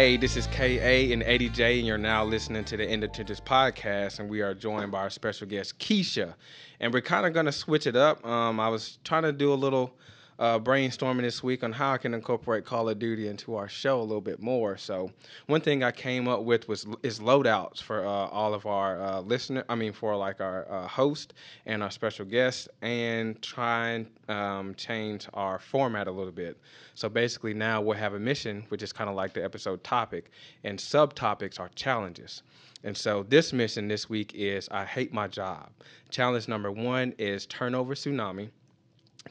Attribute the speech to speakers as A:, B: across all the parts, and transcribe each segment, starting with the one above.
A: Hey, this is KA and Eddie J, and you're now listening to the End of Trenches podcast, and we are joined by our special guest Keisha, and we're kind of gonna switch it up. Um, I was trying to do a little uh, brainstorming this week on how I can incorporate Call of Duty into our show a little bit more. So one thing I came up with was is loadouts for uh, all of our uh, listener. I mean, for like our uh, host and our special guests, and try and um, change our format a little bit. So basically, now we'll have a mission, which is kind of like the episode topic, and subtopics are challenges. And so this mission this week is I hate my job. Challenge number one is turnover tsunami.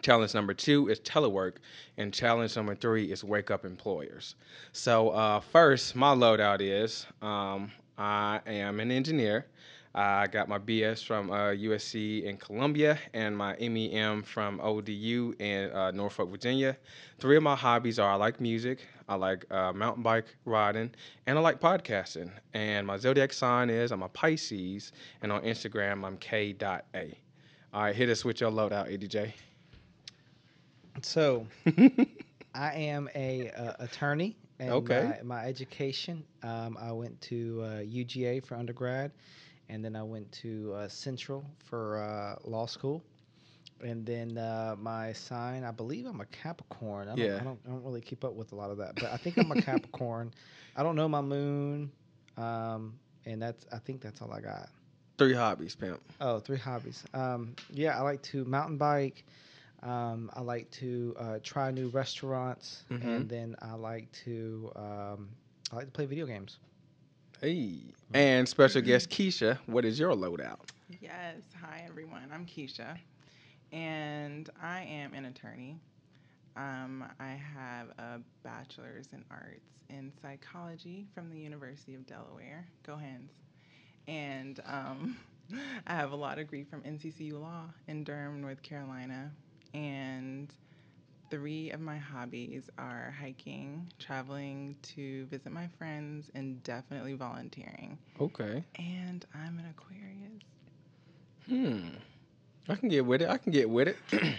A: Challenge number two is telework, and challenge number three is wake up employers. So, uh, first, my loadout is um, I am an engineer. I got my BS from uh, USC in Columbia and my MEM from ODU in uh, Norfolk, Virginia. Three of my hobbies are I like music, I like uh, mountain bike riding, and I like podcasting. And my zodiac sign is I'm a Pisces, and on Instagram I'm K.A. All right, hit us with your loadout, ADJ.
B: So, I am a uh, attorney. And
A: Okay.
B: My, my education, um, I went to uh, UGA for undergrad, and then I went to uh, Central for uh, law school. And then uh, my sign, I believe I'm a Capricorn. I don't,
A: Yeah.
B: I don't, I don't really keep up with a lot of that, but I think I'm a Capricorn. I don't know my moon, um, and that's I think that's all I got.
A: Three hobbies, pimp.
B: Oh, three hobbies. Um, yeah, I like to mountain bike. Um, I like to uh, try new restaurants,
A: Mhm.
B: and then I like to um, I like to play video games.
A: Hey. And special guest Keisha, what is your loadout?
C: Yes. Hi, everyone. I'm Keisha, and I am an attorney. Um, I have a bachelor's in arts in psychology from the University of Delaware. Go Hens. And um, I have a law degree from NCCU Law in Durham, North Carolina. And three of my hobbies are hiking, traveling to visit my friends, and definitely volunteering.
A: Okay.
C: And I'm an Aquarius.
A: Hmm. I can get with it. I can get with it.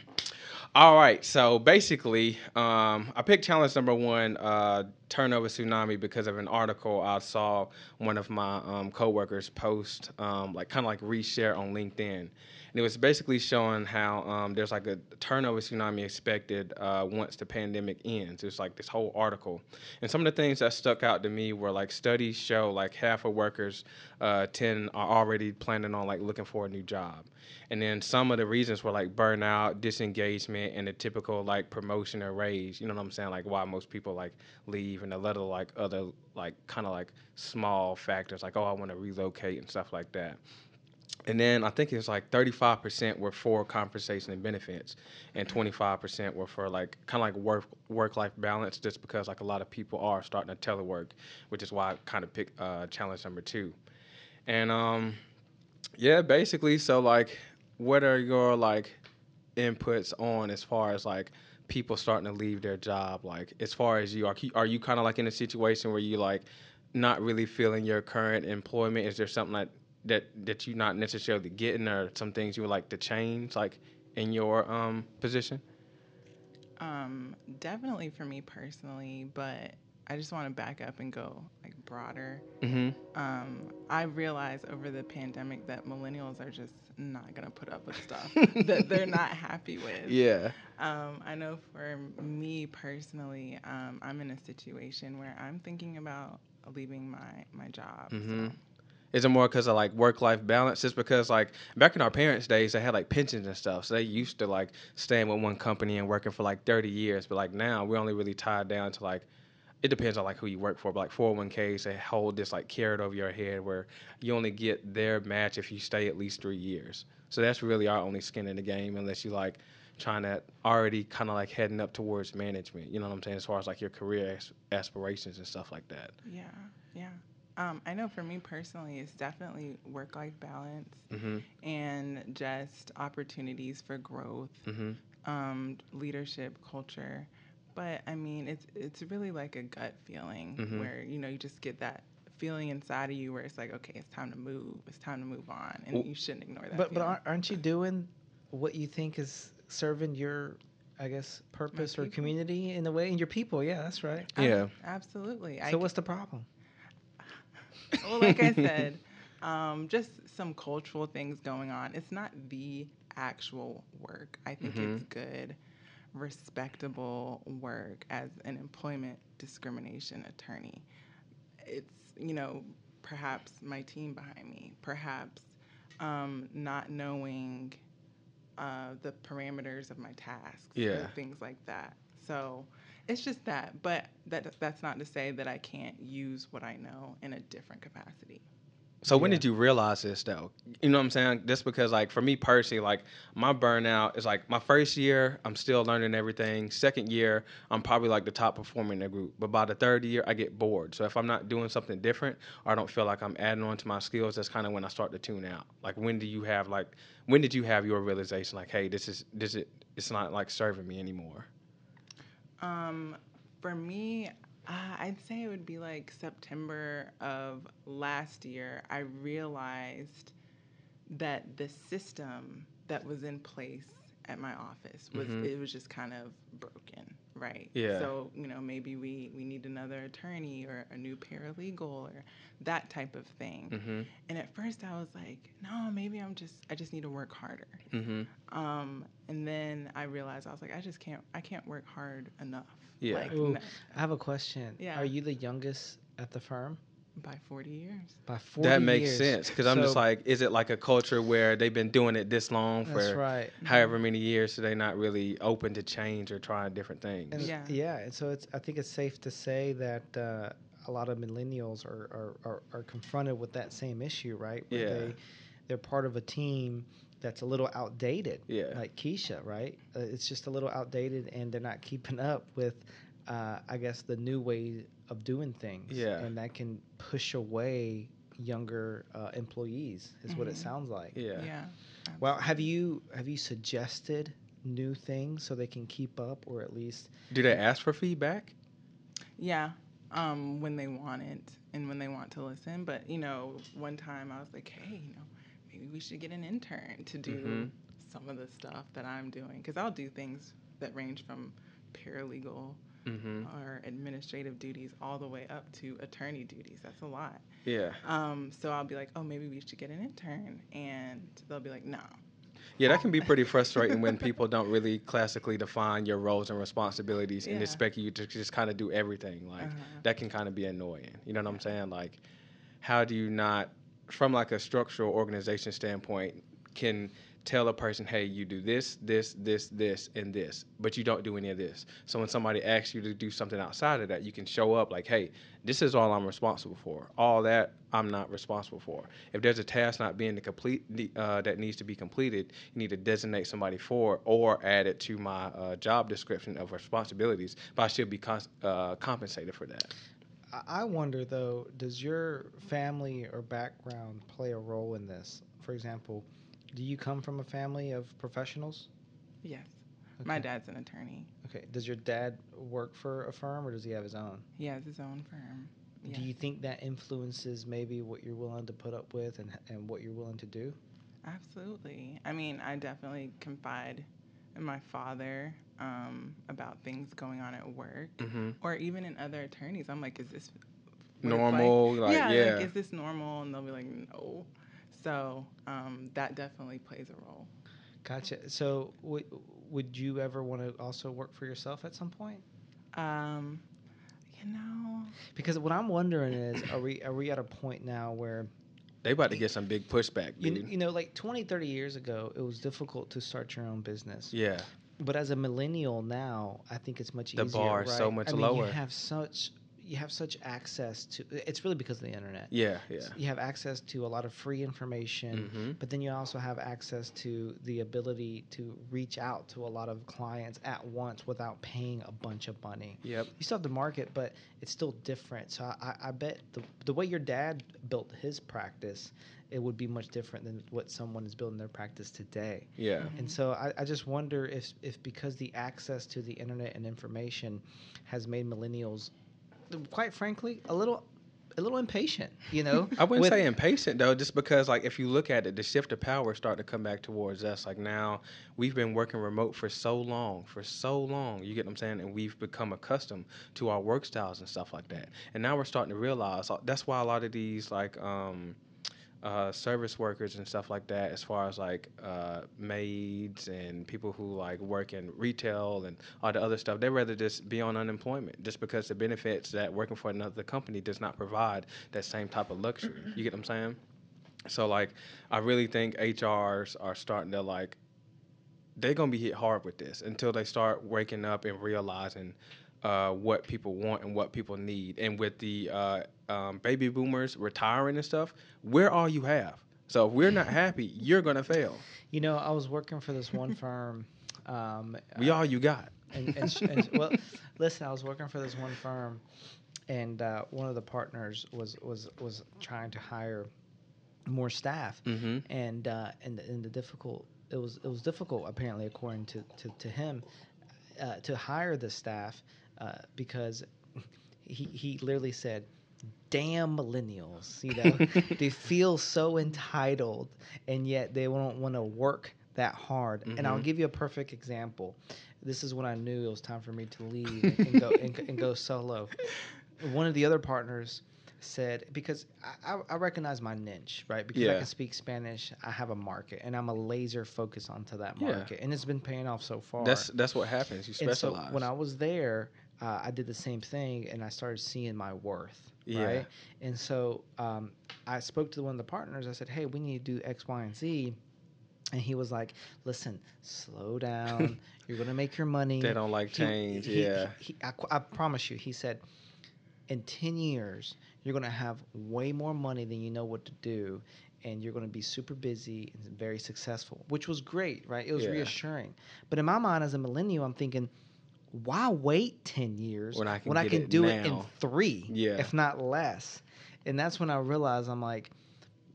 A: All right. So basically, um, I picked challenge number one, uh, turnover tsunami, because of an article I saw one of my um, coworkers post, um, like kind of like reshare on LinkedIn. And it was basically showing how um, there's like a turnover tsunami expected uh, once the pandemic ends. It's like this whole article. And some of the things that stuck out to me were like studies show like half of workers uh, tend are already planning on like looking for a new job. And then some of the reasons were like burnout, disengagement, and the typical like promotion or raise. You know what I'm saying? Like why most people like leave, and a lot of like other like kind of like small factors like oh I want to relocate and stuff like that. And then I think it was like 35% were for compensation and benefits, and 25% were for like kind of like work work life balance, just because like a lot of people are starting to telework, which is why I kind of picked uh, challenge number two. And um, yeah, basically, so like, what are your like inputs on as far as like people starting to leave their job? Like, as far as you are, are you kind of like in a situation where you like not really feeling your current employment? Is there something like that that you're not necessarily getting, or some things you would like to change, like in your um position?
C: Um, definitely for me personally, but I just want to back up and go like broader.
A: Mm-hmm.
C: Um, I realized over the pandemic that millennials are just not gonna put up with stuff that they're not happy with.
A: Yeah.
C: Um, I know for me personally, um, I'm in a situation where I'm thinking about leaving my my job.
A: Mhm.
C: So.
A: Is it more because of like work life balance? Just because like back in our parents' days, they had like pensions and stuff, so they used to like staying with one company and working for like thirty years. But like now, we're only really tied down to like it depends on like who you work for. But like four hundred one ks, they hold this like carrot over your head where you only get their match if you stay at least three years. So that's really our only skin in the game, unless you like trying to already kind of like heading up towards management. You know what I'm saying? As far as like your career as- aspirations and stuff like that.
C: Yeah, yeah. Um, I know for me personally, it's definitely work life balance
A: Mm-hmm.
C: and just opportunities for growth,
A: Mm-hmm.
C: um, leadership, culture. But I mean, it's it's really like a gut feeling
A: Mhm.
C: where you know you just get that feeling inside of you where it's like, okay, it's time to move. It's time to move on, and
A: Well-
C: you shouldn't ignore that.
B: But but
C: feeling.
B: aren't, aren't you doing what you think is serving your I guess, purpose or community in a way, and your people. Yeah, that's right.
C: Ab-
A: Yeah.
C: absolutely.
B: So what's the problem?
C: well, like I said, um, just some cultural things going on. It's not the actual work. I think it's good, respectable work as an employment discrimination attorney. It's, you know, perhaps my team behind me, perhaps um, not knowing uh, the parameters of my tasks,
A: Yeah.
C: things like that. So it's just that, but that that's not to say that I can't use what I know in a different capacity.
A: So when did you realize this though? You know what I'm saying? Just because like for me personally, like my burnout is like my first year, I'm still learning everything. Second year, I'm probably like the top performer in the group. But by the third year, I get bored. So if I'm not doing something different or I don't feel like I'm adding on to my skills, that's kind of when I start to tune out. Like when do you have like when did you have your realization like, hey, this is this is it's not like serving me anymore?
C: Um, for me, uh, I'd say it would be like September of last year. I realized that the system that was in place at my office was
A: Mhm.
C: it was just kind of broken, right?
A: Yeah.
C: So you know maybe we we need another attorney or a new paralegal or that type of thing.
A: Mm-hmm.
C: And at first I was like, no, maybe I'm just I just need to work harder.
A: Mm-hmm.
C: Um, and then I realized I was like, I just can't, I can't work hard enough.
A: Yeah.
C: Like,
B: Ooh.
C: n-
B: I have a question.
C: Yeah.
B: Are you the youngest at the firm?
C: By 40 years.
B: By 40
A: That makes
B: years.
A: sense because I'm just like, is it like a culture where they've been doing it this long for
B: That's right.
A: however many years, so they're not really open to change or trying different things.
B: And
C: Yeah.
B: yeah, and so it's. I think it's safe to say that uh, a lot of millennials are, are, are, are confronted with that same issue, right? Where
A: Yeah.
B: They, they're part of a team that's a little outdated.
A: Yeah.
B: Like Keisha, right? Uh, it's just a little outdated, and they're not keeping up with, uh, I guess, the new way of doing things.
A: Yeah.
B: And that can push away younger uh, employees. Is what it
C: Mhm.
B: sounds like.
A: yeah.
C: Yeah.
B: Well, have you have you suggested new things so they can keep up, or at least
A: Do they ask for feedback?
C: Yeah. Um, when they want it and when they want to listen. But, you know, one time I was like, hey, you know, maybe we should get an intern to do
A: Mhm.
C: some of the stuff that I'm doing. Because I'll do things that range from paralegal
A: Mm-hmm.
C: or administrative duties all the way up to attorney duties. That's a lot.
A: Yeah.
C: Um, so I'll be like, oh, maybe we should get an intern. And they'll be like, no.
A: Yeah, that can be pretty frustrating when people don't really classically define your roles and responsibilities and expect you to just kind of do everything. Like
C: Uh-huh.
A: that can kind of be annoying. You know what I'm saying? Like, how do you not, from like a structural organization standpoint, can tell a person, hey, you do this, this, this, this, and this, but you don't do any of this. So when somebody asks you to do something outside of that, you can show up like, hey, this is all I'm responsible for. All that I'm not responsible for. If there's a task not being complete uh, that needs to be completed, you need to designate somebody for it or add it to my uh, job description of responsibilities. But I should be uh, compensated for that.
B: I wonder though, does your family or background play a role in this? For example, do you come from a family of professionals?
C: Yes. My dad's an attorney.
B: Okay. Does your dad work for a firm or does he have his own?
C: He has his own firm.
B: Do you think that influences maybe what you're willing to put up with and and what you're willing to do?
C: Absolutely. I mean, I definitely confide in my father um, about things going on at work
A: Mm-hmm.
C: or even in other attorneys. I'm like, is this what it's
A: Normal, like,
C: yeah,
A: yeah.
C: like, is this normal? And they'll be like, no. So um, that definitely plays a role.
B: Gotcha. So would would you ever want to also work for yourself at some point?
C: Um, you know,
B: Because what I'm wondering is, are we are we at a point now where
A: They about to get some big pushback,
B: you,
A: dude.
B: you know, like 20, 30 years ago, it was difficult to start your own business.
A: yeah.
B: But as a millennial now, I think it's much
A: The
B: easier.
A: bar is so
B: right?
A: much
B: I mean,
A: lower.
B: You have such you have such access to. It's really because of the internet.
A: Yeah, yeah.
B: You have access to a lot of free information,
A: Mhm.
B: but then you also have access to the ability to reach out to a lot of clients at once without paying a bunch of money.
A: Yep.
B: You still have the market, but it's still different. So I, I bet the the way your dad built his practice, it would be much different than what someone is building their practice today.
A: Yeah.
B: And so I, I just wonder if, if because the access to the internet and information has made millennials, quite frankly, a little a little impatient. You know,
A: I wouldn't
B: with-
A: say impatient though, just because like if you look at it, the shift of power is starting to come back towards us. Like now, we've been working remote for so long, for so long. You get what I'm saying? And we've become accustomed to our work styles and stuff like that. And now we're starting to realize uh, that's why a lot of these like um, uh, service workers and stuff like that, as far as like uh, maids and people who like work in retail and all the other stuff, they'd rather just be on unemployment just because the benefits that working for another company does not provide that same type of luxury. You get what I'm saying? So like, I really think HRs are starting to like, they're gonna be hit hard with this until they start waking up and realizing uh, what people want and what people need. And with the uh, um, baby boomers retiring and stuff, we're all you have. So if we're not happy, you're gonna fail.
B: You know, I was working for this one firm. Um,
A: We all you got.
B: and, and, and well, listen, I was working for this one firm, and uh, one of the partners was was was trying to hire more staff,
A: Mm-hmm.
B: and uh, and the- and the difficult it was it was difficult apparently according to to, to him uh, to hire the staff uh, because he he literally said. Damn millennials, you know, they feel so entitled, and yet they don't want to work that hard. And I'll
A: Mhm.
B: give you a perfect example. This is when I knew it was time for me to leave and, and go and, and go solo. One of the other partners said because I, I, recognize my niche, right? Because I can speak Spanish, I have a market, and I'm a laser focus onto that
A: Yeah.
B: market, and it's been paying off so far.
A: That's that's what happens. You
B: and so
A: specialize.
B: when I was there, uh, I did the same thing, and I started seeing my worth.
A: Yeah.
B: Right. And so um, I spoke to one of the partners. I said, "Hey, we need to do X, Y, and Z." And he was like, "Listen, slow down. You're gonna make your money."
A: they don't like
B: He-
A: change.
B: he-
A: yeah.
B: he- I, I promise you. He said, in ten years, you're gonna have way more money than you know what to do, and you're gonna be super busy and very successful, which was great, right? It was
A: Yeah.
B: reassuring. But in my mind, as a millennial, I'm thinking, why wait ten years
A: When I can
B: I
A: get
B: can
A: it
B: do it in three,
A: Yeah.
B: if not less? And that's when I realized I'm like.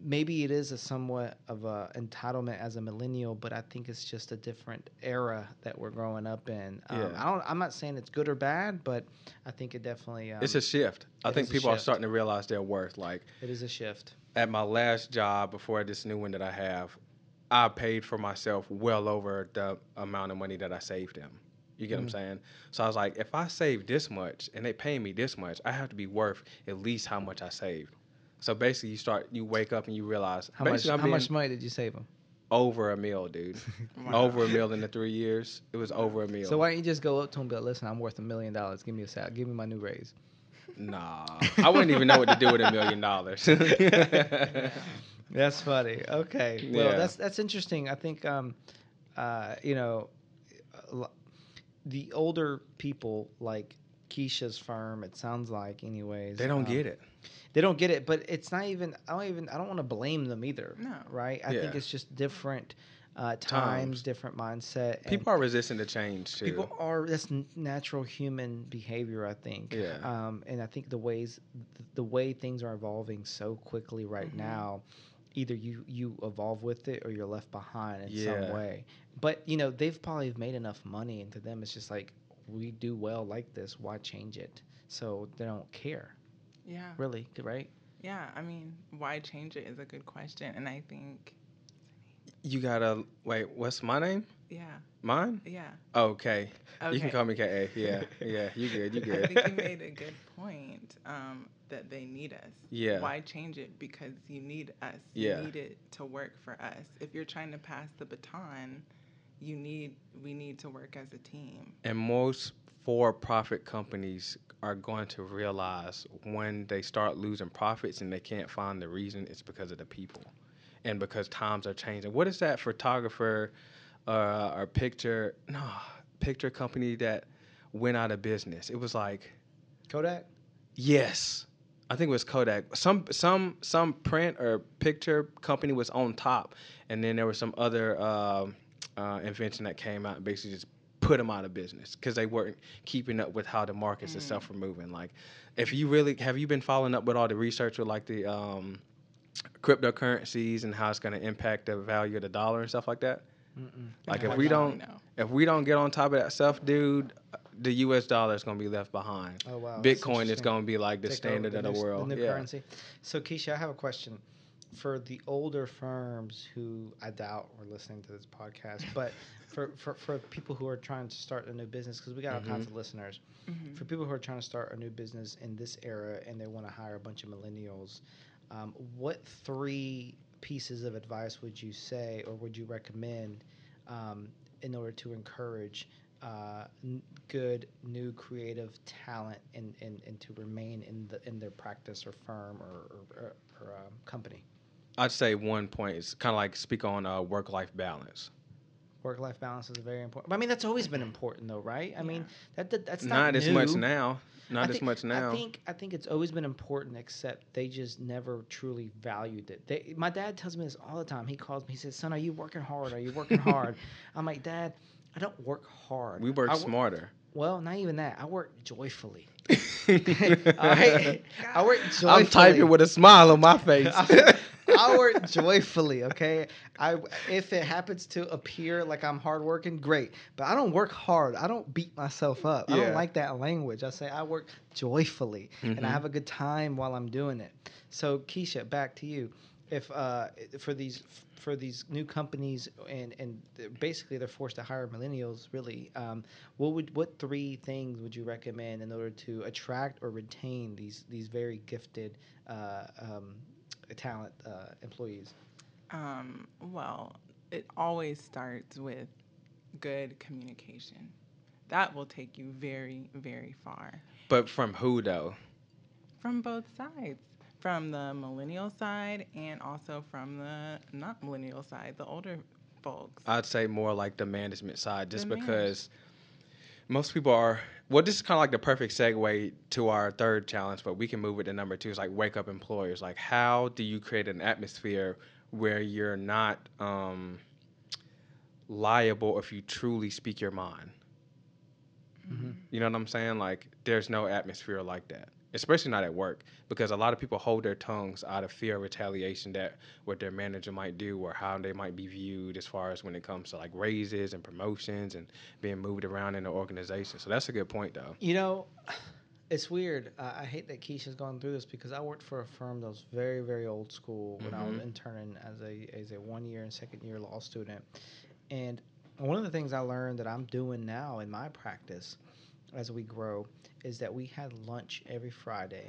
B: Maybe it is a somewhat of a entitlement as a millennial, but I think it's just a different era that we're growing up in. Um,
A: Yeah.
B: I don't. I'm not saying it's good or bad, but I think it definitely. Um,
A: it's a shift. I think people are starting to realize their worth. Like
B: it is a shift.
A: at my last job before this new one that I have, I paid for myself well over the amount of money that I saved them. You get what I'm
B: Mm.
A: saying? So I was like, if I save this much and they pay me this much, I have to be worth at least how much I saved. So basically, you start, you wake up and you realize
B: How much?
A: I'm
B: How much money did you save them?
A: over a meal, dude.
C: Wow.
A: Over a meal in the three years, it was over a meal.
B: So why don't you just go up to him and be like, "Listen, I'm worth a million dollars. Give me a sal. Give me my new raise."
A: Nah, I wouldn't even know what to do with a million dollars.
B: That's funny. Okay. Well,
A: Yeah.
B: that's that's interesting. I think, um, uh, you know, a lo- the older people like Keisha's firm. It sounds like, anyways.
A: they don't
B: um,
A: get it.
B: They don't get it, but it's not even. I don't even. I don't want to blame them either.
C: No.
B: Right. I think it's just different uh, times,
A: Times.
B: different mindset.
A: People are resistant to change too.
B: people are. That's natural human behavior. I think.
A: Yeah.
B: Um, and I think the ways, the way things are evolving so quickly right
C: Mhm.
B: now, either you you evolve with it or you're left behind in
A: Yeah.
B: some way. But you know they've probably made enough money, and to them it's just like we do well like this. Why change it? So they don't care
C: Yeah.
B: really, right?
C: Yeah. I mean, why change it is a good question. And I think,
A: You gotta wait. What's my name?
C: yeah.
A: Mine?
C: Yeah.
A: Okay.
C: Okay.
A: You can call me Ka. Yeah. Yeah. You good? You good?
C: I think you made a good point um, that they need us.
A: Yeah.
C: Why change it? Because you need us.
A: Yeah.
C: You need it to work for us. If you're trying to pass the baton, you need we need to work as a team.
A: And most for-profit companies are going to realize when they start losing profits and they can't find the reason, it's because of the people, and because times are changing. What is that photographer uh, or picture? No, picture company that went out of business. It was like
B: Kodak.
A: Yes. I think it was Kodak. Some some some print or picture company was on top, and then there was some other um uh, invention that came out and basically just put them out of business because they weren't keeping up with how the markets and stuff were moving. Like, if you really have you been following up with all the research with like the um, cryptocurrencies and how it's going to impact the value of the dollar and stuff like that?
B: Mm-mm.
A: Like if we don't
C: know.
A: if we don't get on top of that stuff, dude, the U.S. dollar is going to be left behind.
B: Oh wow.
A: Bitcoin is going to be like the
B: Take
A: standard
B: over
A: of the
B: new-
A: world.
B: new
A: yeah.
B: currency. So Keisha, I have a question for the older firms who I doubt are listening to this podcast, but for, for, for people who are trying to start a new business, because we got all kinds of listeners.
C: Mhm.
B: For people who are trying to start a new business in this era and they want to hire a bunch of millennials, um, what three pieces of advice would you say or would you recommend um, in order to encourage uh, n- good new creative talent and, and, and to remain in the in their practice or firm or, or, or, or um, company?
A: I'd say one point is kind of like speak on uh, work-life balance.
B: Work life balance is very important. I mean, that's always been important, though, right? I mean, that, that that's not,
A: Not, as much now. Not
B: I
A: as much now.
B: I think I think it's always been important, except they just never truly valued it. They, my dad tells me this all the time. He calls me. He says, "Son, are you working hard? Are you working hard?" I'm like, "Dad, I don't work hard.
A: we work
B: I
A: smarter.
B: Well, not even that. I work joyfully. right, I work joyfully.
A: I'm typing with a smile on my face.
B: I work joyfully, okay? I if it happens to appear like I'm hardworking, great. But I don't work hard. I don't beat myself up. I don't like that language. I say I work joyfully and I
A: Mhm.
B: have a good time while I'm doing it. So Keisha, back to you. If uh, for these for these new companies and and they're- basically they're forced to hire millennials, really, um, what would what three things would you recommend in order to attract or retain these these very gifted uh, um, talent uh, employees?
C: Um, well, it always starts with good communication. That will take you very, very far
A: but from who though?
C: from both sides. From the millennial side and also from the not millennial side, the older folks.
A: I'd say more like the management side, just
C: The manage-
A: because most people are. Well, this is kind of like the perfect segue to our third challenge, but we can move it to number two. Is like wake up employers. Like, how do you create an atmosphere where you're not um, liable if you truly speak your mind?
B: Mm-hmm.
A: You know what I'm saying? Like, there's no atmosphere like that, especially not at work, because a lot of people hold their tongues out of fear of retaliation that what their manager might do or how they might be viewed as far as when it comes to like raises and promotions and being moved around in the organization. So that's a good point, though.
B: You know, it's weird. Uh, I hate that Keisha's gone through this because I worked for a firm that was very, very old school when I was
A: Mhm.
B: interning as a as a one year and second year law student, and one of the things I learned that I'm doing now in my practice as we grow is that we had lunch every Friday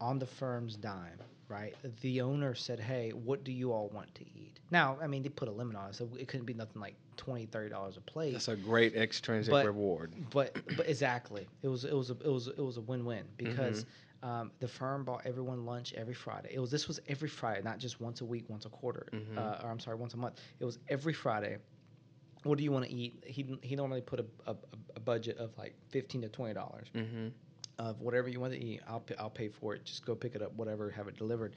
B: on the firm's dime. Right, the owner said, "Hey, what do you all want to eat?" Now, I mean, they put a limit on it, so it couldn't be nothing like 20 dollars a plate.
A: That's a great extrinsic
B: But-
A: reward.
B: but but exactly it was it was a, it was it was a win-win because um, the firm bought everyone lunch every friday it was this was every friday not just once a week once a quarter
A: Mhm.
B: uh, or i'm sorry once a month it was every friday what do you want to eat he, he normally put a, a, a budget of like 15 to 20 dollars
A: Mm-hmm.
B: of whatever you want to eat i'll, pay, I'll pay for it just go pick it up whatever have it delivered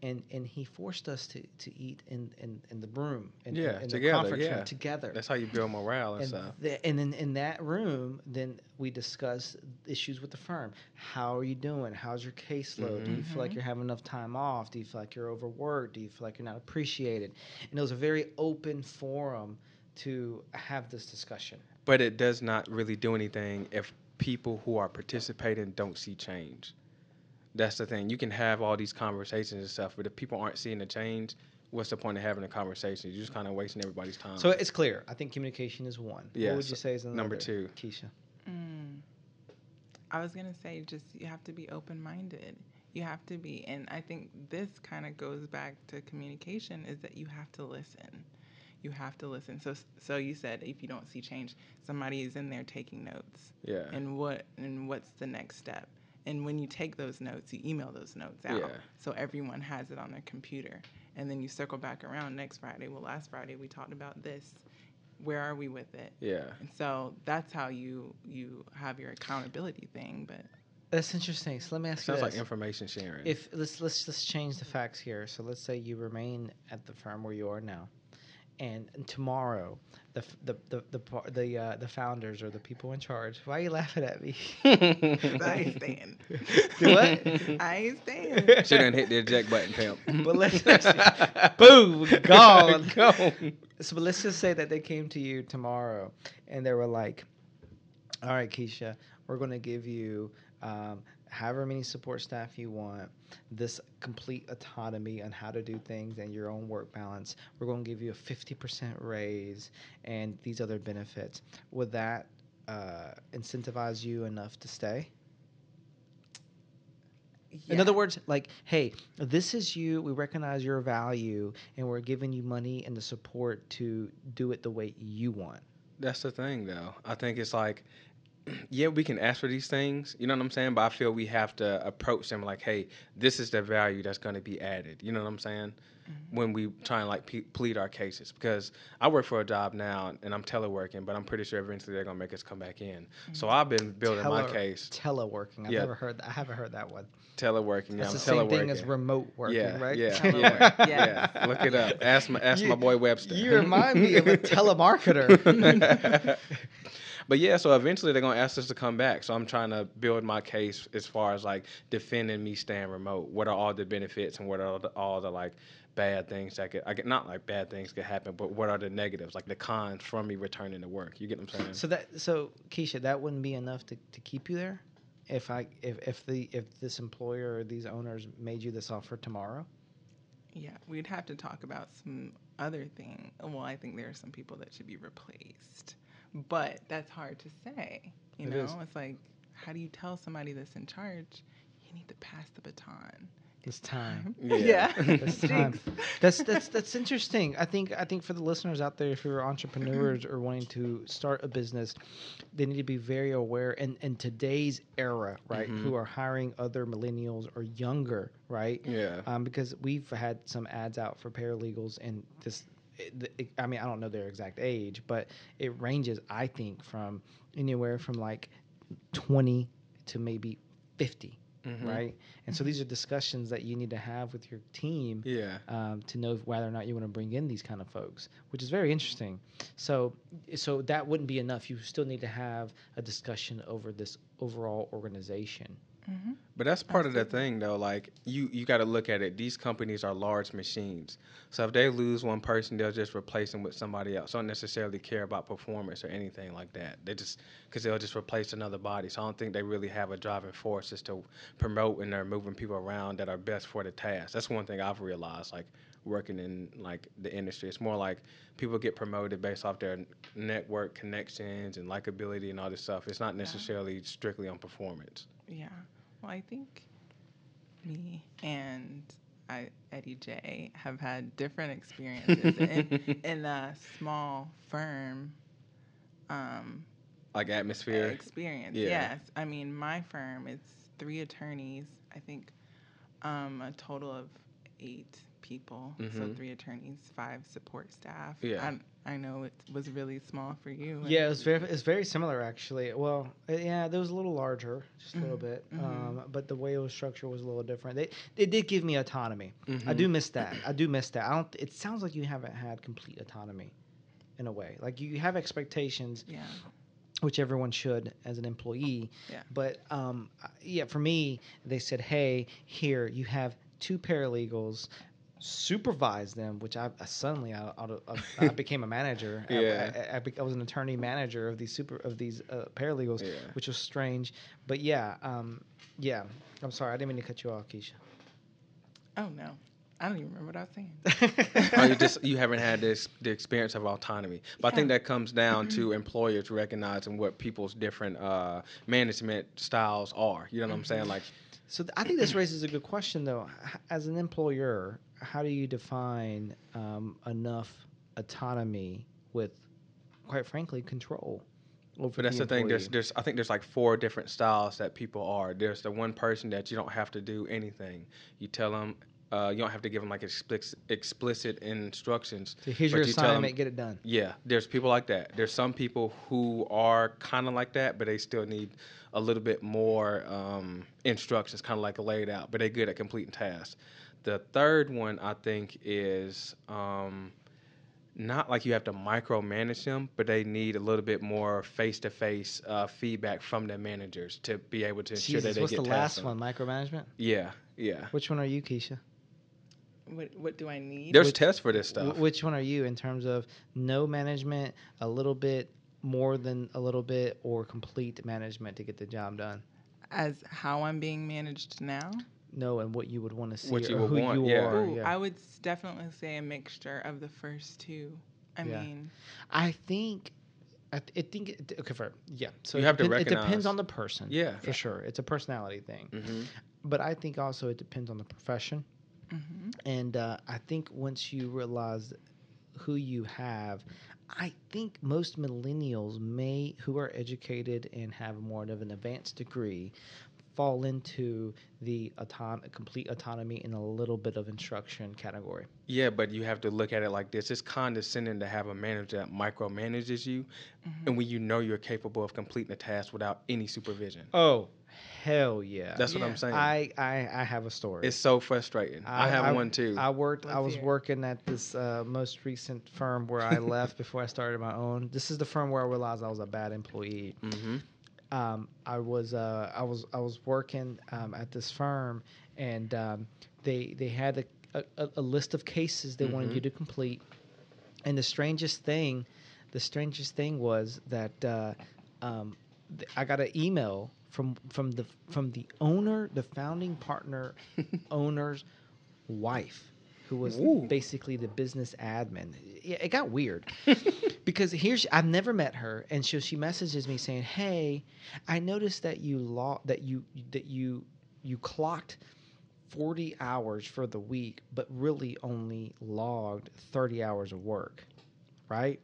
B: and and he forced us to, to eat in, in, in the room in-
A: Yeah,
B: in, the
A: together,
B: conference
A: yeah.
B: room together
A: That's how you build morale and,
B: and,
A: stuff.
B: the, and then in that room, then we discuss issues with the firm. How are you doing? How's your caseload? Do you feel like
C: Mhm.
B: you're having enough time off? Do you feel like you're overworked? Do you feel like you're not appreciated? And it was a very open forum to have this discussion.
A: But it does not really do anything if people who are participating don't see change. That's the thing. You can have all these conversations and stuff, but if people aren't seeing the change, what's the point of having a conversation? You're just kind of wasting everybody's time.
B: So it's clear. I think communication is one.
A: Yeah,
B: what would
A: so
B: you say is another?
A: number two.
B: Keisha.
C: Mm. I was gonna say just you have to be open minded. You have to be, and I think this kind of goes back to communication is that you have to listen. You have to listen. So, so you said if you don't see change, somebody is in there taking notes,
A: yeah.
C: and what and what's the next step? And when you take those notes, you email those notes out,
A: Yeah.
C: so everyone has it on their computer. And then you circle back around next Friday. Well, last Friday we talked about this. Where are we with it?
A: yeah.
C: And so that's how you you have your accountability thing. But
B: That's interesting. So let me ask
A: Sounds
B: you
A: like
B: this.
A: information sharing.
B: if let's let's let's change the facts here. So let's say you remain at the firm where you are now, and tomorrow the the the the the, uh, the founders or the people in charge. Why are you laughing at me?
C: I ain't staying.
B: Do what?
C: I ain't staying.
A: She done hit the eject button, pimp.
B: But let's- Boom, gone.
A: Gone.
B: So but let's just say that they came to you tomorrow and they were like, All right, Keisha, we're going to give you um, however many support staff you want, this complete autonomy on how to do things and your own work balance. We're going to give you a 50% raise and these other benefits. Would that uh, incentivize you enough to stay? In other words, like, hey, this is you. We recognize your value, and we're giving you money and the support to do it the way you want.
A: That's the thing, though. I think it's like, yeah, we can ask for these things, you know what I'm saying? But I feel we have to approach them like, hey, this is the value that's going to be added. You know what I'm saying? Mm-hmm. When we try and like pe- plead our cases, because I work for a job now and I'm teleworking, but I'm pretty sure eventually they're gonna make us come back in. So mm-hmm. I've been building my case,
B: Teleworking. I've
A: Yeah.
B: never heard. That. I haven't heard that one.
A: teleworking. Yeah,
B: That's
A: I'm
B: the same
A: teleworking.
B: thing as remote working,
A: yeah,
B: right?
A: Yeah,
C: Telework,
A: yeah, yeah. Look it up. Ask my ask
B: You-
A: my boy Webster.
B: You remind me of a telemarketer.
A: but yeah, so eventually they're gonna ask us to come back. So I'm trying to build my case as far as like defending me staying remote. What are all the benefits and what are all the, all the like bad things that could I get not like bad things could happen, but what are the negatives, like the cons from me returning to work? You get what I'm saying?
B: so that so Keisha, that wouldn't be enough to, to keep you there. If I if, if the if this employer or these owners made you this offer tomorrow.
C: Yeah, we'd have to talk about some other thing. Well, I think there are some people that should be replaced, but that's hard to say. You
B: It
C: know,
B: is.
C: it's like, how do you tell somebody that's in charge? You need to pass the baton.
B: It's time.
A: Yeah.
B: It's time. That's that's that's interesting. I think I think for the listeners out there, if you're entrepreneurs or wanting to start a business, they need to be very aware. And in today's era, right,
A: Mhm.
B: who are hiring other millennials or younger, right?
A: Yeah.
B: Um, because we've had some ads out for paralegals, and this, it, it- I mean, I don't know their exact age, but it ranges, I think, from anywhere from like twenty to maybe 50
A: Mhm.
B: right? And so these are discussions that you need to have with your team
A: Yeah.
B: um, to know whether or not you want to bring in these kind of folks, which is very interesting. So, so that wouldn't be enough. You still need to have a discussion over this overall organization.
C: Hmm
A: But that's part of the thing, though. Like you, you got to look at it. These companies are large machines, so if they lose one person, they'll just replace them with somebody else. Don't necessarily care about performance or anything like that. They just because they'll just replace another body. So I don't think they really have a driving force just to promote and they're moving people around that are best for the task. That's one thing I've realized. Like working in like the industry, it's more like people get promoted based off their network connections and likability and all this stuff. It's not necessarily strictly on performance.
C: Yeah. Well, I think me and I, Eddie J have had different experiences in, in a small firm um,
A: like atmosphere.
C: experience.
A: Yeah.
C: Yes. I mean, my firm, it's three attorneys, I think um, a total of eight people. So
A: Mhm.
C: three attorneys, five support staff.
A: Yeah.
C: I, I know it was really small for you.
B: Yeah, it was very it's very similar actually. Well, uh, yeah, it was a little larger, just a little
C: Mhm,
B: bit,
C: mhm.
B: um, but the way it was structured was a little different. They they did give me autonomy. I
A: Mhm.
B: do miss that. I do miss that. I don't. It sounds like you haven't had complete autonomy, in a way. Like you have expectations,
C: Yeah.
B: which everyone should as an employee.
C: Yeah.
B: But um, yeah, for me, they said, "Hey, here you have two paralegals." Supervise them, which I, I suddenly I, I, I became a manager. I-
A: Yeah.
B: I, I, bec- I was an attorney manager of these super of these uh, paralegals,
A: Yeah.
B: which was strange. But yeah, um, yeah. I'm sorry, I didn't mean to cut you off, Keisha.
C: Oh, no. I don't even remember what I was saying.
A: oh, you just you haven't had this the experience of autonomy. But I think that comes down to employers recognizing what people's different uh, management styles are. You know what I'm saying? Like,
B: So th- I think this raises a good question, though. H- As an employer, how do you define um, enough autonomy with, quite frankly, control? Over
A: but that's the, thing. There's, there's I think there's like four different styles that people are. There's the one person that you don't have to do anything. You tell them. Uh, you don't have to give them like explicit, explicit instructions.
B: So here's your
A: you
B: assignment. Get it done.
A: Yeah, there's people like that. There's some people who are kind of like that, but they still need a little bit more um, instructions, kind of like laid out, but they're good at completing tasks. The third one, I think, is um, not like you have to micromanage them, but they need a little bit more face to face feedback from their managers to be able to ensure
B: Jesus,
A: that they
B: what's
A: get
B: the
A: tasks
B: last one? Micromanagement.
A: Yeah, yeah.
B: Which one are you, Keisha?
C: What, what do I need?
A: There's
B: Which-
A: tests for this
B: Wh-
A: stuff.
B: Which one are you in terms of no management, a little bit more than a little bit or complete management to get the job done?
C: As how I'm being managed now?
B: No, and what you would want to see
A: What you
B: or
A: would
B: who
A: want,
B: you
A: yeah.
B: are.
C: Ooh,
B: yeah.
C: I would definitely say a mixture of the first two. I
B: Yeah.
C: mean,
B: I think, I, th- I think, it, okay, for, yeah. So
A: You
B: it
A: have to
B: depen- It depends on the person.
A: Yeah.
B: For sure. It's a personality thing.
A: hmm
B: But I think also it depends on the profession.
C: Mhm.
B: And uh, I think once you realize who you have, I think most millennials may, who are educated and have more of an advanced degree, fall into the auton- complete autonomy and a little bit of instruction category.
A: Yeah, but you have to look at it like this. It's condescending to have a manager that micromanages you, and when you know you're capable of completing a task without any supervision.
B: Oh, hell yeah!
A: That's what I'm saying.
B: I, I I have a story.
A: it's so frustrating. I, have one too.
B: I worked. I
C: Let's
B: was
C: hear
B: working at this uh, most recent firm where I left before I started my own. This is the firm where I realized I was a bad employee.
A: hmm
B: um, I was uh, I was I was working um, at this firm, and um, they they had a, a, a list of cases they wanted
A: Mhm.
B: you to complete, and the strangest thing, the strangest thing was that uh, um, th- I got an email from from the from the owner, the founding partner, owner's wife, who was
A: Ooh.
B: basically the business admin. Yeah, it got weird because here's I've never met her, and so she messages me saying, "Hey, I noticed that you law that you that you you clocked." 40 hours for the week, but really only logged 30 hours of work, right?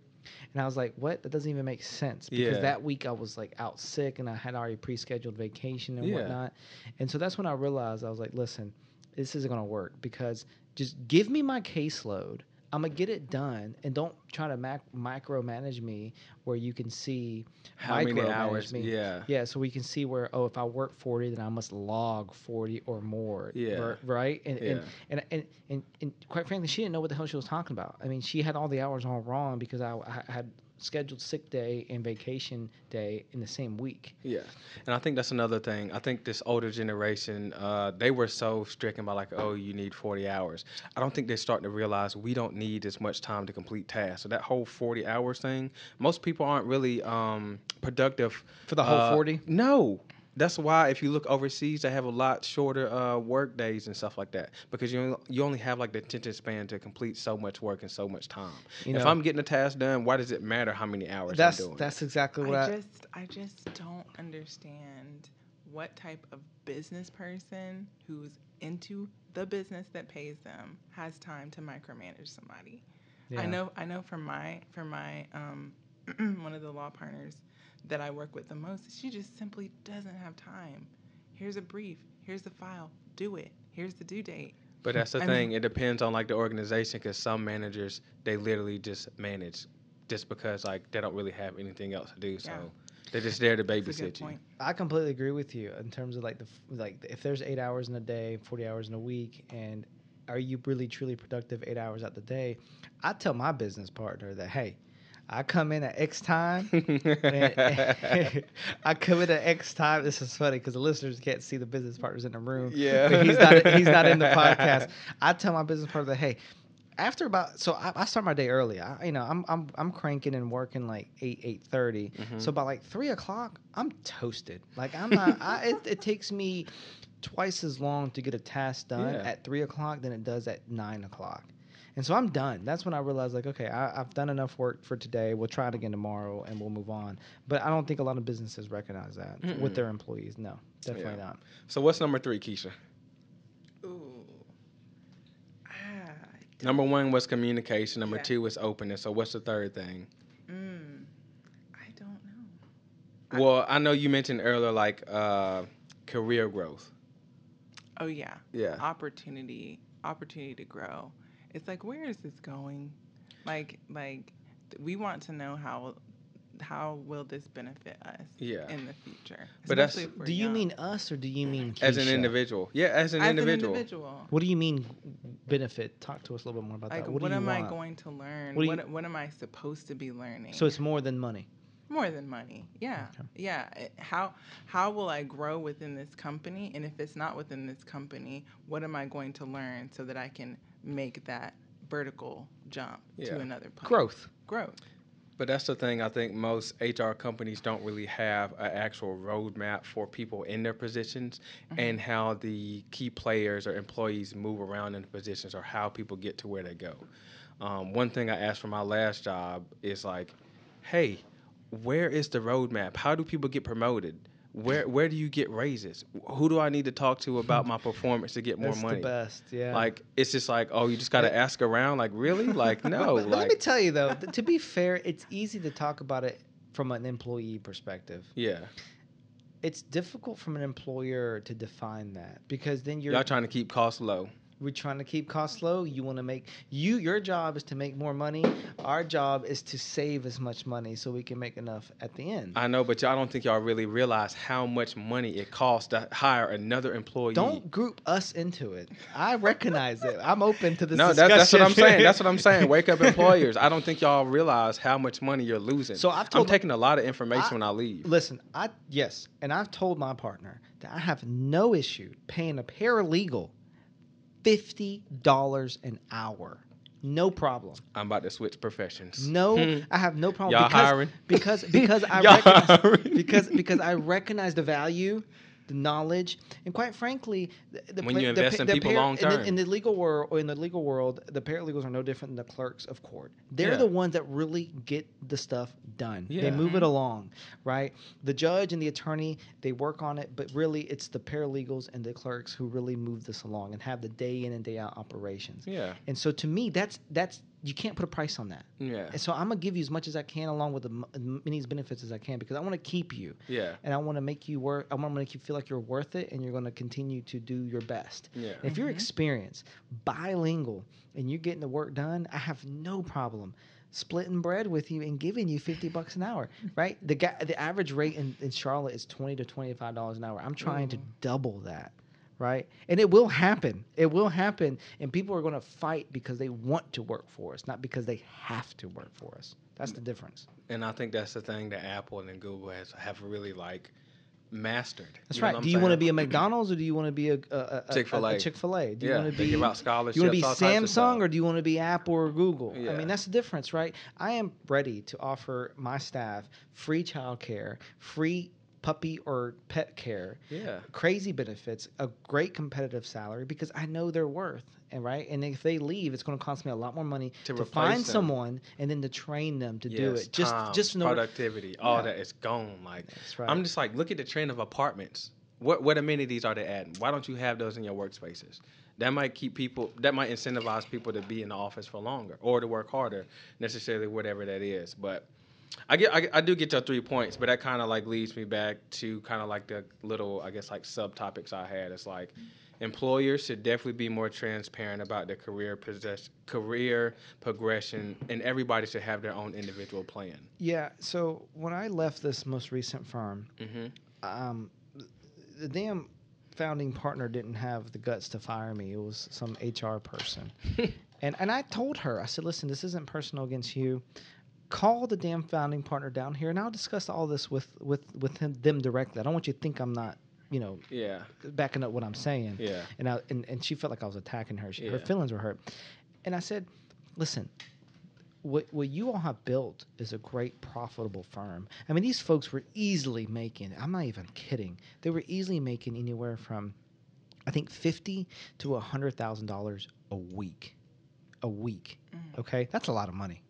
B: And I was like, what? That doesn't even make sense because
A: Yeah.
B: that week I was like out sick and I had already pre scheduled vacation and
A: Yeah.
B: whatnot. And so that's when I realized I was like, listen, this isn't going to work because just give me my caseload. I'm to get it done and don't try to mac- micromanage me where you can see
A: How many hours?
B: me.
A: Yeah.
B: Yeah, so we can see where oh, if I work forty, then I must log forty or more.
A: Yeah.
B: right. And, and,
A: Yeah.
B: and and and and quite frankly, she didn't know what the hell she was talking about. I mean, she had all the hours all wrong because I, I had scheduled sick day and vacation day in the same week.
A: Yeah, and I think that's another thing. I think this older generation, uh, they were so stricken by like, oh, you need forty hours. I don't think they're starting to realize we don't need as much time to complete tasks. So that whole forty hours thing, most people aren't really um, productive
B: For the whole
A: uh,
B: 40?
A: No. That's why if you look overseas, they have a lot shorter uh, work days and stuff like that because you only, you only have like the attention span to complete so much work in so much time.
B: You
A: if
B: know-
A: I'm getting a task done, why does it matter how many hours
B: That's
A: I'm doing?
B: that's exactly what
C: I
B: I,
C: just I just don't understand what type of business person who's into the business that pays them has time to micromanage somebody. I know I know from my from my um, one of the law partners that I work with the most, she just simply doesn't have time. Here's a brief, here's the file, do it. Here's the due date.
A: But that's the
C: I
A: thing.
C: mean-
A: it depends on like the organization because some managers they literally just manage just because like they don't really have anything else to do. So
C: Yeah.
A: they're just there to
C: That's a good
A: babysit you.
C: point.
B: I completely agree with you in terms of like the like if there's eight hours in a day, forty hours in a week, and are you really truly productive eight hours out the day? I tell my business partner that hey, I come in at X time. I come in at X time. This is funny because the listeners can't see the business partners in the room.
A: Yeah.
B: he's not. He's not in the podcast. I tell my business partner that hey, after about so I, I start my day early. I, you know, I'm I'm I'm cranking and working like eight eight
A: Mm-hmm.
B: So by like three o'clock, I'm toasted. Like I'm not. I, it, it takes me twice as long to get a task done
A: Yeah.
B: at three o'clock than it does at nine o'clock. And so I'm done. That's when I realized, like, okay, I, I've done enough work for today. We'll try it again tomorrow, and we'll move on. But I don't think a lot of businesses recognize that
A: Mm-mm.
B: with their employees. No, definitely
A: Yeah.
B: not.
A: so what's number three, Keisha?
C: Ooh. Ah, I
A: Number one was communication. Number
C: Yeah.
A: two was openness. So what's the third thing?
C: Mm, I don't know. I-
A: Well, I know you mentioned earlier like uh, career growth.
C: Oh yeah,
A: Yeah.
C: opportunity, opportunity to grow. It's like where is this going? Like like we want to know how how will this benefit us
A: Yeah.
C: in the future?
A: But that's-
B: Do you
C: young.
B: mean us or do you mean
A: As an individual. Yeah, as an
C: as
A: individual.
C: an individual?
B: What do you mean benefit? Talk to us a little bit more about
C: Like
B: that.
C: what,
B: What, do you
C: am I going to learn?
B: What
C: What, what am I supposed to be learning?
B: So it's more than money.
C: more than money. Yeah.
B: Okay.
C: Yeah. How how will I grow within this company? And if it's not within this company, what am I going to learn so that I can make that vertical jump
A: Yeah.
C: to another place?
B: Growth.
C: Growth.
A: But that's the thing. I think most HR companies don't really have an actual roadmap for people in their positions and how the key players or employees move around in the positions or how people get to where they go. Um, one thing I asked for my last job is like, hey, where is the roadmap? How do people get promoted? Where where do you get raises? Who do I need to talk to about my performance to get more
B: That's
A: money?
B: the best. Yeah.
A: Like it's just like, oh, you just got to ask around. Like really? Like no.
B: But- but let me tell you though, th- to be fair, it's easy to talk about it from an employee perspective.
A: yeah.
B: It's difficult from an employer to define that because then you're
A: Y'all trying to keep costs low.
B: We're trying to keep costs low. You want to make you your job is to make more money. Our job is to save as much money so we can make enough at the end.
A: I know, but y'all don't think y'all really realize how much money it costs to hire another employee.
B: Don't group us into it. I recognize it. I'm open to this.
A: No, that, that's what I'm saying. That's what I'm saying. Wake up, employers. I don't think y'all realize how much money you're losing.
B: So I've
A: I'm taking a lot of information
B: I-
A: when I leave.
B: Listen, I yes, and I've told my partner that I have no issue paying a paralegal fifty dollars an hour. No problem.
A: I'm about to switch professions.
B: No,
A: Hmm.
B: I have no problem
A: Y'all
B: because
A: hiring?
B: because because I
A: Y'all
B: recognize,
A: hiring?
B: because because I recognize the value, the knowledge, and quite frankly, the, the
A: When you
B: the
A: invest
B: pa-
A: in
B: the
A: people
B: par-
A: long term.
B: in the legal world or in the legal world, the paralegals are no different than the clerks of court. They're
A: Yeah.
B: the ones that really get the stuff done. They move it mm-hmm. along, right? The judge and the attorney they work on it, but really it's the paralegals and the clerks who really move this along and have the day in and day out operations.
A: Yeah.
B: And so to me, that's that's you can't put a price on that.
A: Yeah.
B: And so I'm gonna give you as much as I can, along with the as many benefits as I can, because I want to keep you,
A: Yeah.
B: and I want to make you work. I want to make you feel like you're worth it, and you're gonna continue to do your best.
A: Yeah.
B: If you're mm-hmm. experienced, bilingual, and you're getting the work done, I have no problem splitting bread with you and giving you 50 bucks an hour, right? The guy, the average rate in, in Charlotte is 20 to 25 dollars an hour. I'm trying to mm. double that, right? And it will happen. It will happen, and people are going to fight because they want to work for us, not because they have to work for us. That's the difference.
A: And I think that's the thing that Apple and Google has have really like mastered.
B: That's
A: You
B: right. Do you want to be a McDonald's or do you want to be a, a, a
A: Chick-fil-A.
B: Chick Fil A? Do you
A: Yeah,
B: want to be
A: give out scholarships,
B: You want to be
A: all types of stuff.
B: Samsung or do you want to be Apple or Google? I mean, that's the difference, right? I am ready to offer my staff free childcare, free puppy or pet care,
A: Yeah.
B: crazy benefits, a great competitive salary because I know their worth. And right, and if they leave, it's going to cost me a lot more money
A: To
B: to, find
A: them.
B: someone and then to train them to do it. Just,
A: time,
B: just order.
A: productivity, all
B: Yeah.
A: that is gone. Like
B: right.
A: I'm just like, look at the trend of apartments. What what amenities are they adding? Why don't you have those in your workspaces? That might keep people. That might incentivize people to be in the office for longer or to work harder, necessarily whatever that is. But I get, I, I do get your three points, but that kind of like leads me back to kind of like the little, I guess, like subtopics I had. It's like employers should definitely be more transparent about their career possess, career progression, and everybody should have their own individual plan.
B: yeah. So when I left this most recent firm,
A: hmm
B: um, the damn founding partner didn't have the guts to fire me. It was some HR person. and and I told her, I said, listen, this isn't personal against you. Call the damn founding partner down here, and I'll discuss all this with with with him, them directly. I don't want you to think I'm not, you know,
A: Yeah.
B: backing up what I'm saying.
A: Yeah.
B: And I and, and she felt like I was attacking her. She, Her feelings were hurt. And I said, listen, what what you all have built is a great profitable firm. I mean, these folks were easily making. I'm not even kidding. They were easily making anywhere from, I think, fifty to a hundred thousand dollars a week, a week. Mm. Okay, that's a lot of money,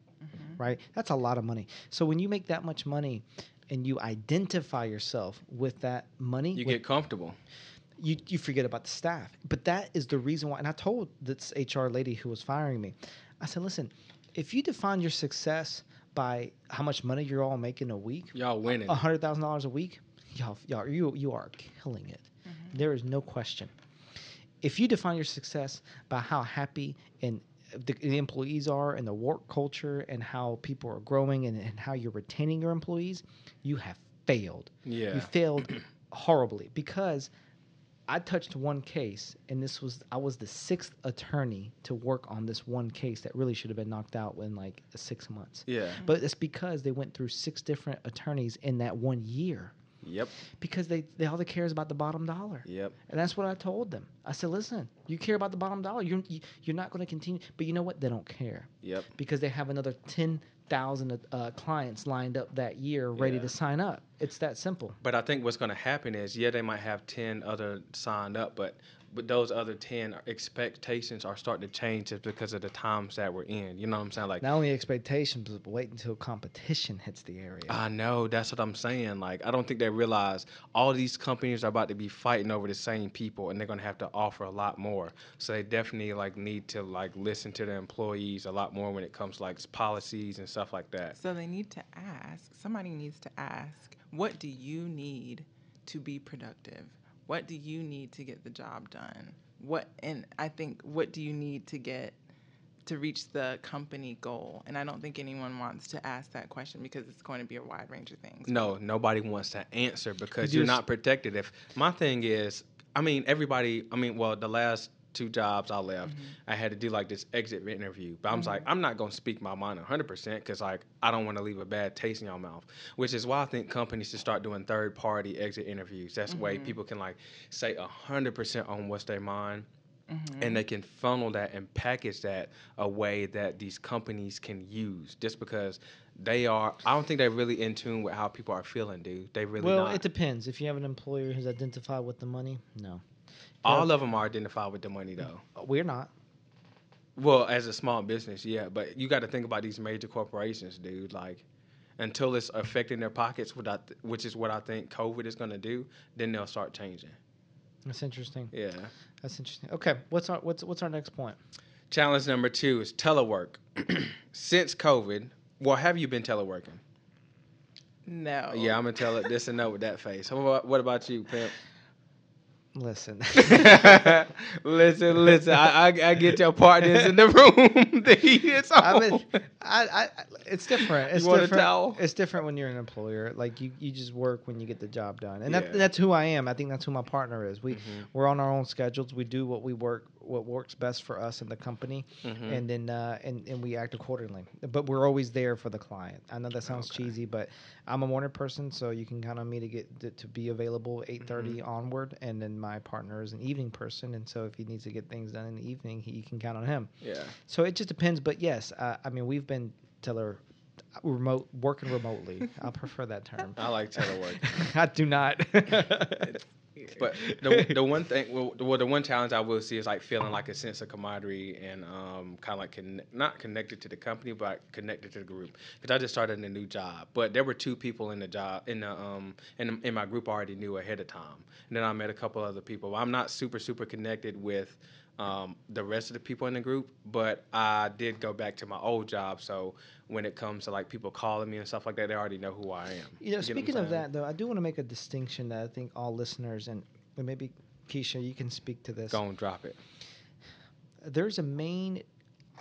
B: Mm-hmm. right? That's a lot of money. So when you make that much money. And you identify yourself with that money.
A: You
B: with-
A: get comfortable.
B: you you forget about the staff. But that is the reason why. And I told this HR lady who was firing me, I said, listen, if you define your success by how much money you're all making a week,
A: Y'all winning.
B: a hundred thousand dollars a week, y'all, y'all you you are killing it. Mm-hmm. There is no question. If you define your success by how happy and the, the employees are and the work culture and how people are growing and, and how you're retaining your employees, you have failed.
A: Yeah.
B: You failed horribly because I touched one case and this was I was the sixth attorney to work on this one case that really should have been knocked out in like six months.
A: Yeah.
B: But it's because they went through six different attorneys in that one year
A: Yep.
B: because they, they all they care is about the bottom dollar.
A: Yep.
B: And that's what I told them. I said, listen, you care about the bottom dollar. You're, you, you're not going to continue. But you know what? They don't care
A: Yep.
B: because they have another 10 thousand uh, clients lined up that year ready
A: Yeah.
B: to sign up. It's that simple.
A: But I think what's going to happen is, yeah, they might have ten other signed up, but but those other ten expectations are starting to change just because of the times that we're in. You know what I'm saying? Like,
B: Not only expectations, but wait until competition hits the area.
A: I know that's what I'm saying. Like, I don't think they realize all these companies are about to be fighting over the same people, and they're going to have to offer a lot more. So they definitely like need to like listen to their employees a lot more when it comes to like policies and stuff like that.
C: So they need to ask, somebody needs to ask, what do you need to be productive? What do you need to get the job done? What and I think what do you need to get to reach the company goal? And I don't think anyone wants to ask that question because it's going to be a wide range of things.
A: No, nobody wants to answer because
B: You
A: you're not protected. If my thing is, I mean, everybody. I mean, well, the last two jobs I left, mm-hmm. I had to do like this exit interview. But I was like, mm-hmm. I'm not gonna speak my mind 100 percent because like I don't want to leave a bad taste in your mouth. Which is why I think companies should start doing third party exit interviews. That's the way mm-hmm. people can like say 100 percent on what's their mind. And they can funnel that and package that a way that these companies can use, just because they are. I don't think they're really in tune with how people are feeling, dude. They really
B: well,
A: not.
B: it depends. If you have an employer who's identified with the money, no.
A: All of them are identified with the money, though. Mm.
B: We're not.
A: Well, as a small business, yeah, but you got to think about these major corporations, dude. Like, until it's affecting their pockets, which, th- which is what I think COVID is going to do, then they'll start changing.
B: That's interesting.
A: Yeah.
B: That's interesting. Okay, what's our what's what's our next point?
A: Challenge number two is telework. Since COVID, well, have you been teleworking?
C: No.
A: Yeah, I'm gonna tell it this and no with that face. What about, what about you, Pimp?
B: Listen.
A: listen, listen. I, I, I get your partners in the room. it's
B: I
A: on.
B: mean, I, I, it's different. It's
A: You
B: different.
A: towel?
B: It's different when you're an employer. Like you, you just work when you get the job done, and that, that's who I am. I think that's who my partner is. We,
A: Mhm.
B: we're on our own schedules. We do what we work, what works best for us and the company,
A: Mhm.
B: and then uh, and and we act accordingly. But we're always there for the client. I know that sounds
A: Okay.
B: cheesy, but I'm a morning person, so you can count on me to get to, to be available 8:30
A: Mm-hmm.
B: onward, and then my partner is an evening person, and so if he needs to get things done in the evening, he you can count on him.
A: yeah.
B: So it just depends, but yes, uh, I mean we've been tele remote working remotely. I prefer that term.
A: I like telework.
B: I do not.
A: But the, the one thing, well the, well, the one challenge I will see is like feeling like a sense of camaraderie and um, kind of like conne- not connected to the company, but connected to the group. Because I just started a new job, but there were two people in the job in the um in, in my group I already knew ahead of time, and then I met a couple other people. I'm not super super connected with um, the rest of the people in the group, but I did go back to my old job. So when it comes to like people calling me and stuff like that, they already know who I am.
B: You know,
A: get
B: speaking of that though, I do want to make a distinction that I think all listeners and maybe Keisha, you can speak to this.
A: go and drop it.
B: There's a main.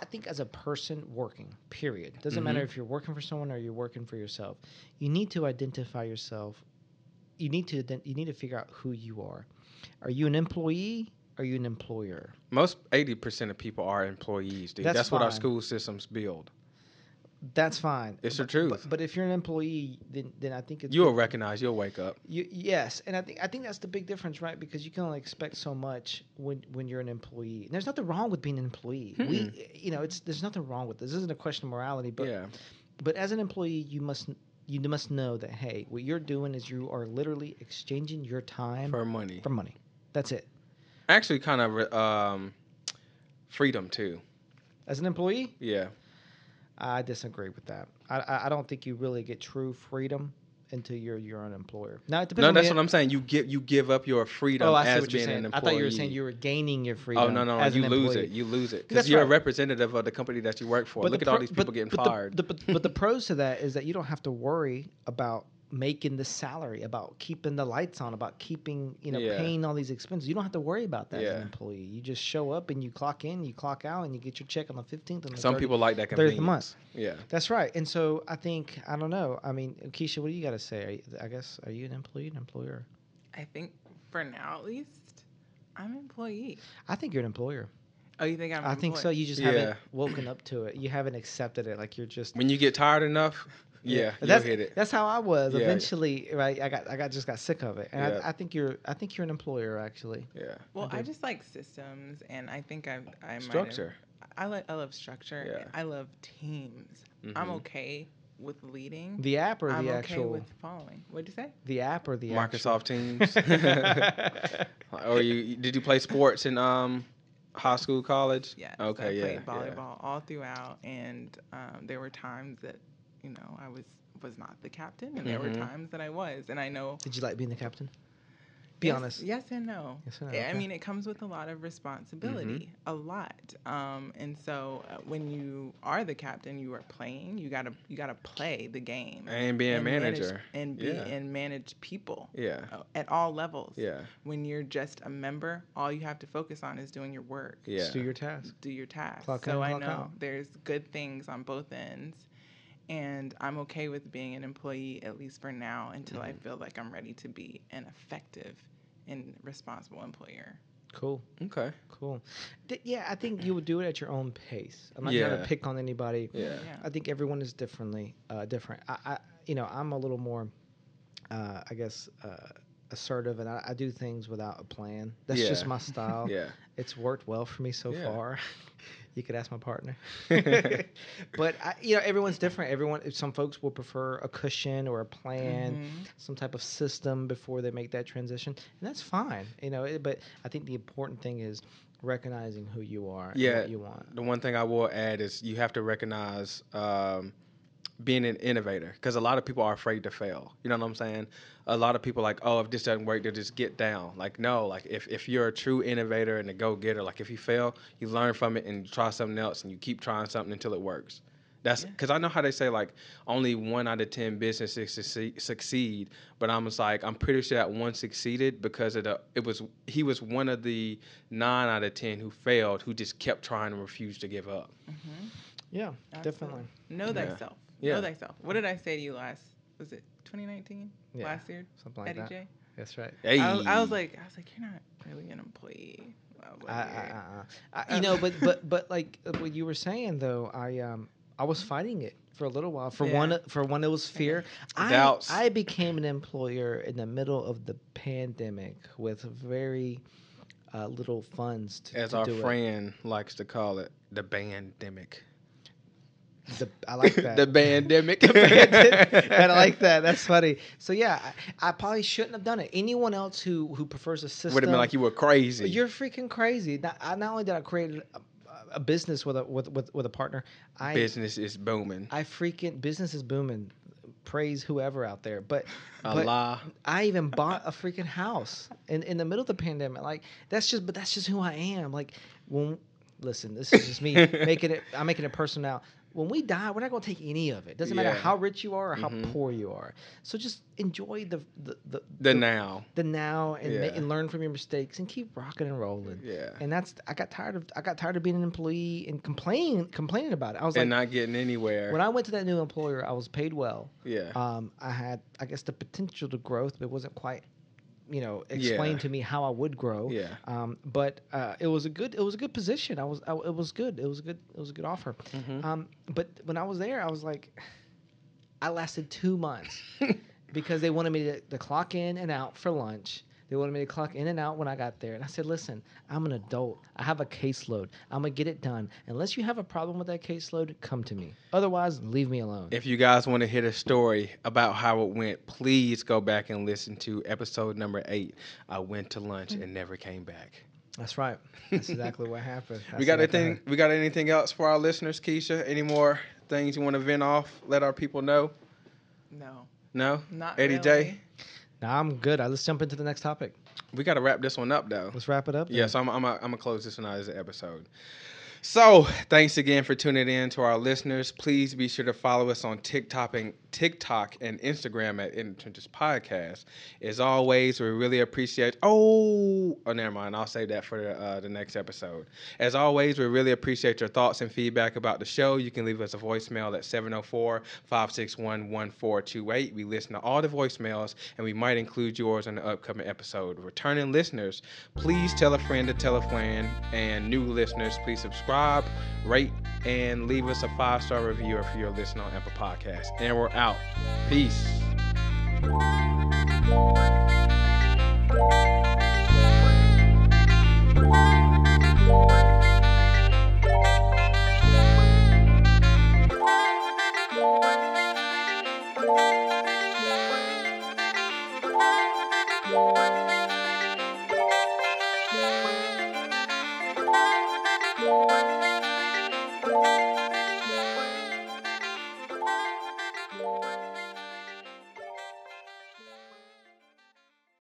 B: I think as a person working, period. Doesn't matter
A: Mhm.
B: if you're working for someone or you're working for yourself. You need to identify yourself. You need to you need to figure out who you are. Are you an employee? Are you an employer?
A: Most eighty percent of people are employees, dude.
B: That's
A: That's, what our school systems build.
B: That's fine.
A: It's the truth.
B: But, but if you're an employee, then then I think it's
A: You'll recognize. You'll wake up.
B: You, yes, and I think I think that's the big difference, right? Because you can only expect so much when when you're an employee. And there's nothing wrong with being an employee. Hmm. We, you know, it's there's nothing wrong with this. This isn't a question of morality, but
A: yeah.
B: but as an employee, you must you must know that hey, what you're doing is you are literally exchanging your time
A: For money.
B: for money. That's it.
A: Actually, kind of um, freedom too.
B: As an employee,
A: Yeah.
B: I disagree with that. I I, don't think you really get true freedom until you're your own employer. Now it depends.
A: No,
B: on
A: that's what I'm saying. You give you give up your freedom
B: Oh, I see
A: as
B: what you're
A: being
B: saying.
A: an
B: I thought you were saying you were gaining your freedom.
A: Oh no no! you lose
B: employee.
A: it. You lose it because you're
B: right.
A: a representative of the company that you work for. Look
B: the
A: at all these people
B: but-
A: getting
B: but the-
A: fired.
B: The, but, but the pros to that is that you don't have to worry about making the salary, about keeping the lights on, about keeping you know
A: Yeah.
B: paying all these expenses. You don't have to worry about that as an employee. You just show up and you clock in, you clock out, and you get your check on the fifteenth. And the
A: Some
B: 30th.
A: people like that
B: 30th of
A: convenience.
B: the month.
A: Yeah.
B: That's right. And so I think I don't know. I mean, Keisha, what do you got to say? Are you, I guess are you an employee, an employer?
C: I think for now at least, I'm an employee.
B: I think you're an employer.
C: Oh, you think I'm? an
B: I think so. You just
A: Yeah.
B: haven't woken up to it. You haven't accepted it. Like you're just
A: When you get tired enough, yeah, you'll
B: that's
A: hit it.
B: that's how I was.
A: Yeah.
B: Eventually, right? I got I got just got sick of it, and
A: Yeah.
B: I, I think you're I think you're an employer actually.
A: Yeah.
C: Well,
B: I
C: I, just like systems, and I think I I might
A: Structure.
C: I like I love structure.
A: Yeah.
C: I love teams. I'm
A: Mhm.
C: okay with leading.
B: The app or
C: I'm
B: the
C: okay
B: actual
C: with following. What'd you say?
B: the app or the
A: Microsoft Teams. or you did you play sports in um high school, college?
C: Yes.
A: Okay,
C: I
A: yeah,
C: played
A: yeah.
C: volleyball all throughout, and um, there were times that you know I was was not the captain, and there were
A: Mhm.
C: times that I was, and I know.
B: Did you like being the captain? Be
C: yes,
B: honest.
C: Yes and no.
B: Yes and no,
C: I- I mean, it comes with a lot of responsibility,
A: Mm-hmm.
C: a lot. Um, and so uh, when you are the captain, you are playing. You gotta you gotta play the game
A: And being a
C: manage-
A: manager.
C: and be
A: Yeah.
C: and manage people
A: Yeah.
C: uh, at all levels.
A: Yeah.
C: When you're just a member, all you have to focus on is doing your work
A: Yeah.
B: Just do your task.
C: do your task.
B: Clock
C: so
B: in,
C: I know
B: out.
C: there's good things on both ends, and I'm okay with being an employee at least for now until I
A: Mhm.
C: feel like I'm ready to be an effective and responsible employer.
B: Cool.
A: Okay.
B: Cool. D- yeah, I think you would do it at your own pace. I'm not trying to pick on anybody.
A: Yeah.
B: I think everyone is differently uh, different. I, I, you know, I'm a little more, uh, I guess, uh, assertive, and I, I do things without a plan. That's just my style.
A: Yeah.
B: It's worked well for me so
A: Yeah.
B: far. you could ask my partner. but I, you know, everyone's different. Everyone, some folks will prefer a cushion or a plan,
C: Mhm.
B: some type of system before they make that transition, and that's fine. You know, it, but I think the important thing is recognizing who you are and
A: Yeah.
B: what you want.
A: The one thing I will add is you have to recognize um, being an innovator because a lot of people are afraid to fail. You know what I'm saying? A lot of people like, oh, if this doesn't work, they'll just get down. Like, no, like if, if you're a true innovator and a go getter, like if you fail, you learn from it and you try something else and you keep trying something until it works. That's
C: Yeah.
A: because I know how they say like only one out of ten businesses succeed, succeed, but I'm just like I'm pretty sure that one succeeded because of the it was he was one of the nine out of ten who failed who just kept trying and refused to give up.
C: Mhm.
B: Yeah,
C: Absolutely.
B: definitely.
C: Know
A: Yeah.
C: thyself.
A: Yeah.
C: Know thyself. What did I say to you last? Was it 2019?
B: Yeah,
C: Last year?
B: something like
C: Eddie
B: that.
C: J?
B: That's right.
A: Hey,
C: I, was, I was like, I was like, you're not really an employee. I
B: I, I, I, I, you know, but but but like uh, what you were saying though, I um I was fighting it for a little while. For one,
C: Yeah.
B: for one, it was fear. I,
A: Doubts.
B: I became an employer in the middle of the pandemic with very uh, little funds to,
A: as
B: to
A: our
B: do
A: friend likes to call it, the bandemic.
B: The, I like that.
A: the
B: pandemic. I like that. That's funny. So yeah, I, I probably shouldn't have done it. Anyone else who who prefers a system
A: Would have been like you were crazy.
B: You're freaking crazy. Not, I, not only did I create a, a business with a with, with with a partner, I
A: Business is booming.
B: I freaking business is booming. Praise whoever out there, but but
A: Allah.
B: I even bought a freaking house in in the middle of the pandemic. Like that's just, but that's just who I am. Like when listen, this is just me making it. I'm making it personal now. When we die, we're not going to take any of it. Doesn't matter how rich you are or how
A: Mhm.
B: poor you are. So just enjoy the the the,
A: The now.
B: the now and, ma- and learn from your mistakes and keep rocking and rolling.
A: Yeah.
B: And that's I got tired of I got tired of being an employee and complaining complaining about it. I was
A: and
B: like,
A: not getting anywhere.
B: when I went to that new employer, I was paid well.
A: yeah.
B: Um, I had I guess the potential to growth, but it wasn't quite, you know, explain
A: Yeah.
B: to me how I would grow.
A: yeah.
B: Um, but uh, it was a good it was a good position. I was I, it was good. It was a good it was a good offer.
A: Mhm.
B: Um, but when I was there, I was like, I lasted two months because they wanted me to, to clock in and out for lunch. They wanted me to clock in and out when I got there. And I said, listen, I'm an adult. I have a caseload. I'm going to get it done. Unless you have a problem with that caseload, come to me. Otherwise, leave me alone.
A: If you guys want to hear the story about how it went, please go back and listen to episode number eight. I went to lunch and never came back.
B: That's right. That's exactly what happened.
A: we got
B: exactly
A: anything? We got anything else for our listeners, Keisha? Any more things you want to vent off? Let our people know.
C: No,
A: No,
C: not
A: Eddie
C: really.
A: J.
B: Nah, I'm good. Uh, Let's jump into the next topic.
A: We got to wrap this one up though.
B: Let's wrap it up.
A: Yes, I'm. I'm. I'm gonna close this one out as an episode. So, thanks again for tuning in to our listeners. Please be sure to follow us on TikTok and TikTok and Instagram at In Trenches Podcast. As always, we really appreciate. Oh, oh, never mind. I'll save that for the, uh, the next episode. As always, we really appreciate your thoughts and feedback about the show. You can leave us a voicemail at 704-561-1428. We listen to all the voicemails, and we might include yours in the upcoming episode. Returning listeners, please tell a friend to tell a friend, and new listeners, please subscribe, rate, and leave us a five-star review if you're listening on Apple Podcasts. And we're out. Peace.